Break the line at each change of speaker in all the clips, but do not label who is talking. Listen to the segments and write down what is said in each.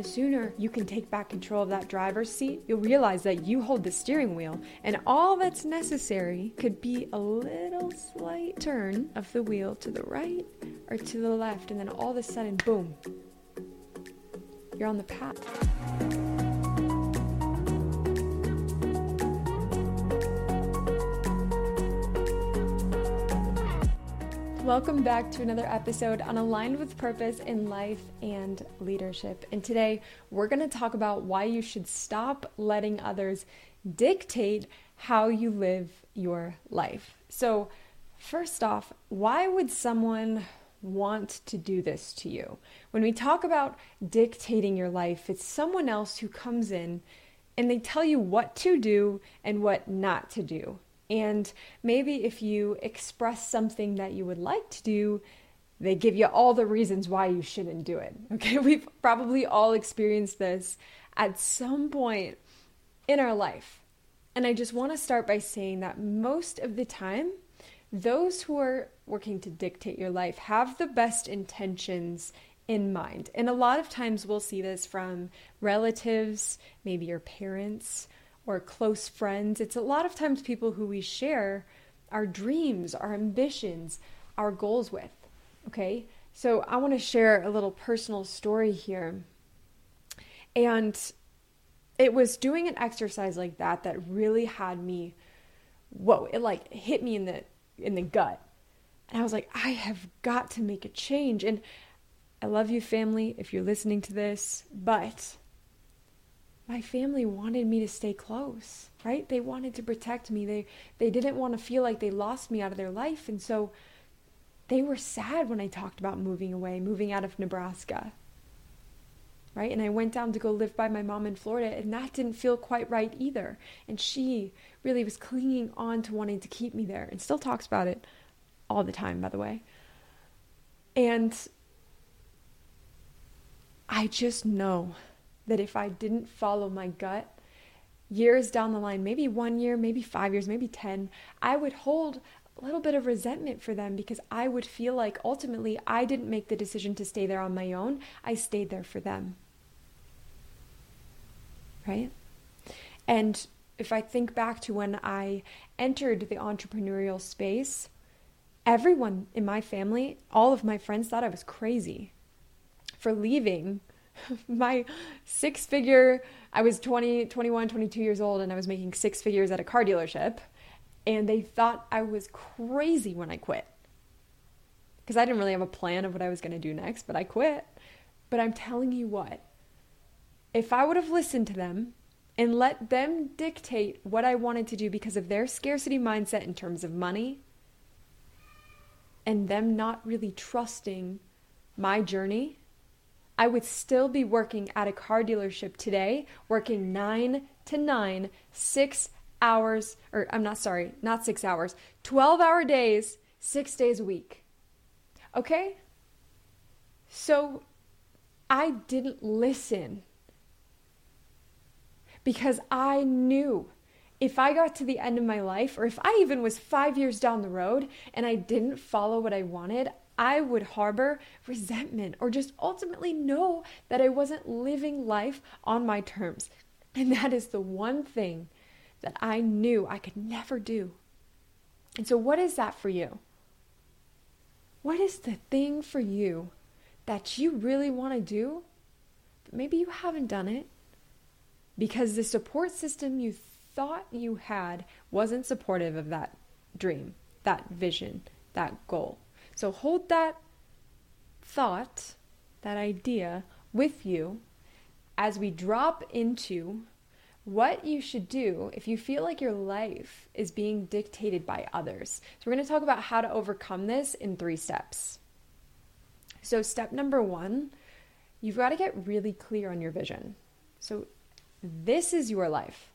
The sooner you can take back control of that driver's seat, you'll realize that you hold the steering wheel, and all that's necessary could be a little slight turn of the wheel to the right or to the left, and then all of a sudden, boom, you're on the path. Welcome back to another episode on Aligned with Purpose in Life and Leadership. And today we're going to talk about why you should stop letting others dictate how you live your life. So, first off, why would someone want to do this to you? When we talk about dictating your life, it's someone else who comes in and they tell you what to do and what not to do. And maybe if you express something that you would like to do, they give you all the reasons why you shouldn't do it. Okay, we've probably all experienced this at some point in our life. And I just want to start by saying that most of the time, those who are working to dictate your life have the best intentions in mind. And a lot of times we'll see this from relatives, maybe your parents, or close friends. It's a lot of times people who we share our dreams, our ambitions, our goals with. Okay? So I want to share a little personal story here. And it was doing an exercise like that that really had me whoa, it like hit me in the in the gut. And I was like, I have got to make a change. And I love you, family, if you're listening to this, but my family wanted me to stay close, right? They wanted to protect me. They they didn't want to feel like they lost me out of their life. And so they were sad when I talked about moving away, moving out of Nebraska. Right? And I went down to go live by my mom in Florida, and that didn't feel quite right either. And she really was clinging on to wanting to keep me there and still talks about it all the time, by the way. And I just know that if I didn't follow my gut, years down the line, maybe one year, maybe five years, maybe 10, I would hold a little bit of resentment for them because I would feel like ultimately I didn't make the decision to stay there on my own. I stayed there for them. Right? And if I think back to when I entered the entrepreneurial space, everyone in my family, all of my friends thought I was crazy for leaving my six figure i was 20 21 22 years old and i was making six figures at a car dealership and they thought i was crazy when i quit. Because i didn't really have a plan of what i was going to do next but i quit. But i'm telling you what if i would have listened to them and let them dictate what i wanted to do because of their scarcity mindset in terms of money and them not really trusting my journey I would still be working at a car dealership today, working nine to nine, six hours, or I'm not sorry, not six hours, 12 hour days, six days a week. Okay? So I didn't listen because I knew if I got to the end of my life, or if I even was five years down the road and I didn't follow what I wanted, I would harbor resentment or just ultimately know that I wasn't living life on my terms. And that is the one thing that I knew I could never do. And so, what is that for you? What is the thing for you that you really want to do, but maybe you haven't done it because the support system you thought you had wasn't supportive of that dream, that vision, that goal? So hold that thought, that idea with you as we drop into what you should do if you feel like your life is being dictated by others. So, we're going to talk about how to overcome this in three steps. So, step number one, you've got to get really clear on your vision. So, this is your life,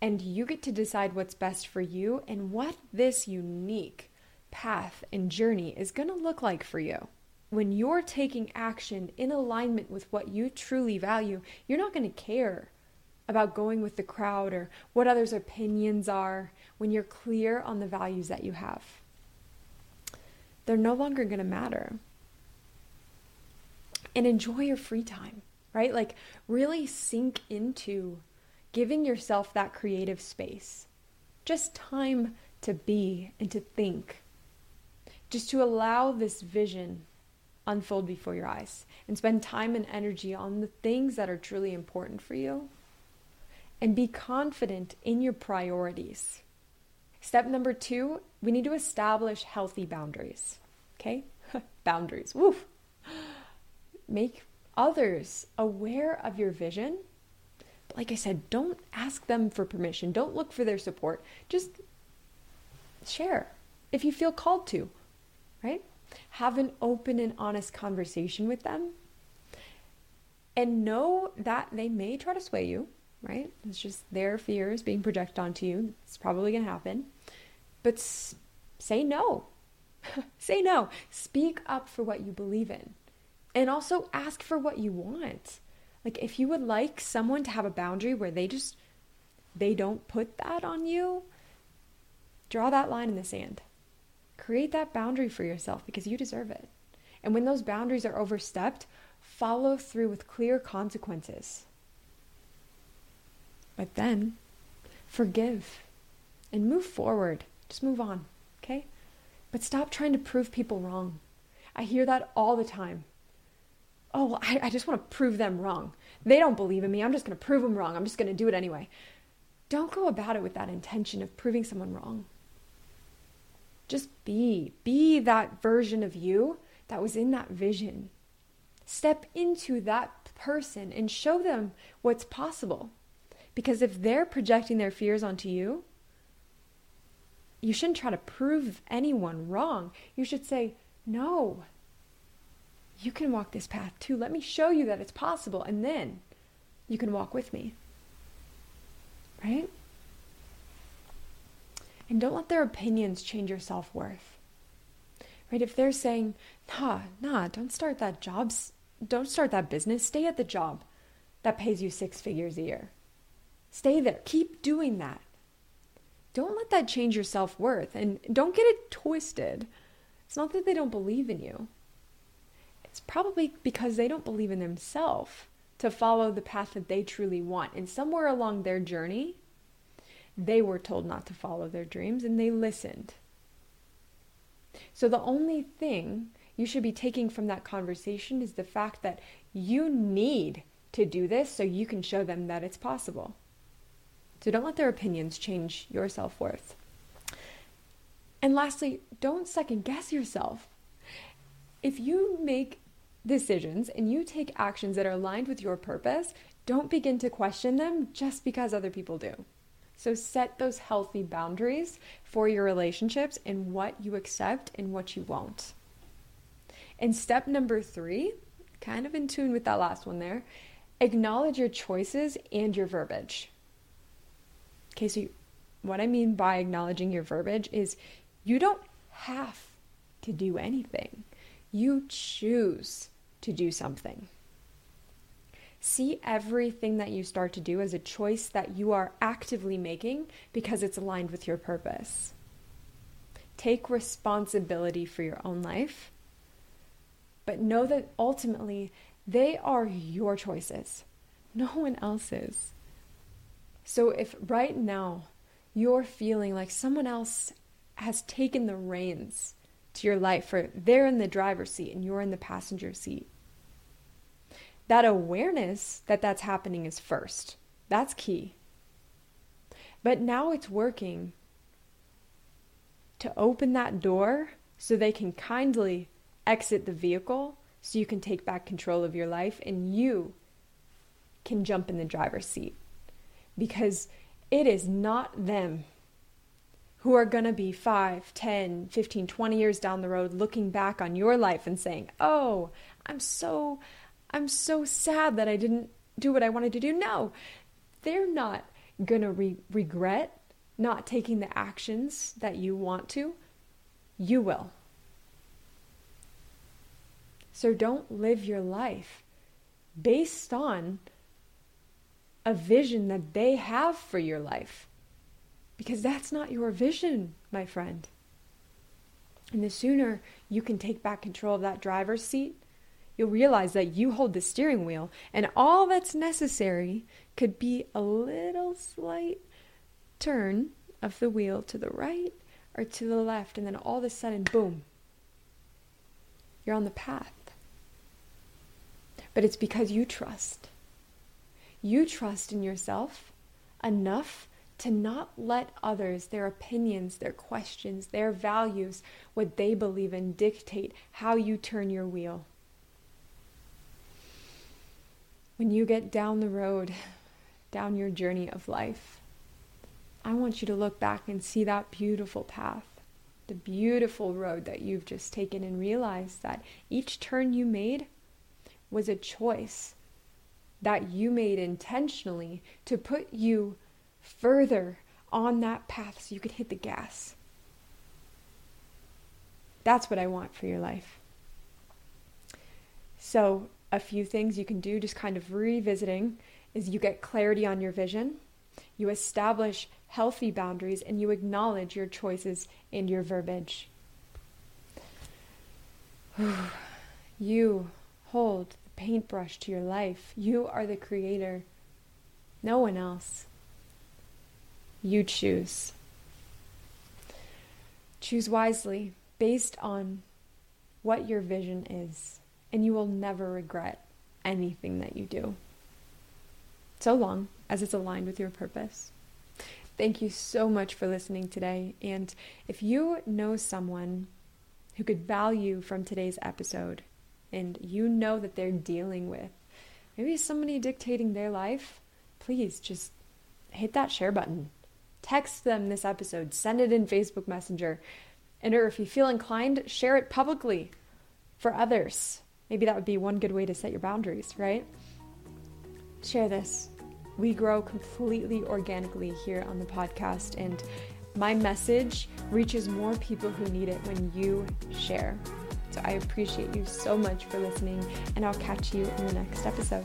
and you get to decide what's best for you and what this unique path and journey is going to look like for you. When you're taking action in alignment with what you truly value, you're not going to care about going with the crowd or what others' opinions are when you're clear on the values that you have. They're no longer going to matter. And enjoy your free time. right? Like really sink into giving yourself that creative space. Just time to be and to think. Just to allow this vision unfold before your eyes and spend time and energy on the things that are truly important for you and be confident in your priorities. Step number two, we need to establish healthy boundaries. Okay? boundaries. Woof. Make others aware of your vision. But like I said, don't ask them for permission. Don't look for their support. Just share if you feel called to, right? Have an open and honest conversation with them. And know that they may try to sway you, right? It's just their fears being projected onto you. It's probably going to happen. But s- say no. say no. Speak up for what you believe in. And also ask for what you want. Like if you would like someone to have a boundary where they just they don't put that on you, draw that line in the sand. Create that boundary for yourself because you deserve it. And when those boundaries are overstepped, follow through with clear consequences. But then forgive and move forward. Just move on, okay? But stop trying to prove people wrong. I hear that all the time. Oh, I, I just want to prove them wrong. They don't believe in me. I'm just going to prove them wrong. I'm just going to do it anyway. Don't go about it with that intention of proving someone wrong. Just be. Be that version of you that was in that vision. Step into that person and show them what's possible. Because if they're projecting their fears onto you, you shouldn't try to prove anyone wrong. You should say, No, you can walk this path too. Let me show you that it's possible. And then you can walk with me. Right? And don't let their opinions change your self worth. Right? If they're saying, nah, nah, don't start that job, don't start that business, stay at the job that pays you six figures a year. Stay there. Keep doing that. Don't let that change your self worth and don't get it twisted. It's not that they don't believe in you, it's probably because they don't believe in themselves to follow the path that they truly want. And somewhere along their journey, they were told not to follow their dreams and they listened. So the only thing you should be taking from that conversation is the fact that you need to do this so you can show them that it's possible. So don't let their opinions change your self worth. And lastly, don't second guess yourself. If you make decisions and you take actions that are aligned with your purpose, don't begin to question them just because other people do. So set those healthy boundaries for your relationships and what you accept and what you won't. And step number three, kind of in tune with that last one there, acknowledge your choices and your verbiage. Okay, so what I mean by acknowledging your verbiage is you don't have to do anything, you choose to do something. See everything that you start to do as a choice that you are actively making because it's aligned with your purpose. Take responsibility for your own life, but know that ultimately they are your choices, no one else's. So if right now you're feeling like someone else has taken the reins to your life, or they're in the driver's seat and you're in the passenger seat, that awareness that that's happening is first. That's key. But now it's working to open that door so they can kindly exit the vehicle so you can take back control of your life and you can jump in the driver's seat. Because it is not them who are going to be 5, 10, 15, 20 years down the road looking back on your life and saying, "Oh, I'm so I'm so sad that I didn't do what I wanted to do. No, they're not going to re- regret not taking the actions that you want to. You will. So don't live your life based on a vision that they have for your life. Because that's not your vision, my friend. And the sooner you can take back control of that driver's seat, You'll realize that you hold the steering wheel, and all that's necessary could be a little slight turn of the wheel to the right or to the left, and then all of a sudden, boom, you're on the path. But it's because you trust. You trust in yourself enough to not let others, their opinions, their questions, their values, what they believe in, dictate how you turn your wheel. When you get down the road, down your journey of life, I want you to look back and see that beautiful path, the beautiful road that you've just taken, and realize that each turn you made was a choice that you made intentionally to put you further on that path so you could hit the gas. That's what I want for your life. So, a few things you can do, just kind of revisiting, is you get clarity on your vision, you establish healthy boundaries, and you acknowledge your choices and your verbiage. you hold the paintbrush to your life. You are the creator, no one else. You choose. Choose wisely based on what your vision is, and you will never regret anything that you do. So long as it's aligned with your purpose. Thank you so much for listening today. And if you know someone who could value from today's episode, and you know that they're dealing with maybe somebody dictating their life, please just hit that share button text them this episode, send it in Facebook Messenger, and or if you feel inclined, share it publicly for others. Maybe that would be one good way to set your boundaries, right? Share this. We grow completely organically here on the podcast, and my message reaches more people who need it when you share. So I appreciate you so much for listening, and I'll catch you in the next episode.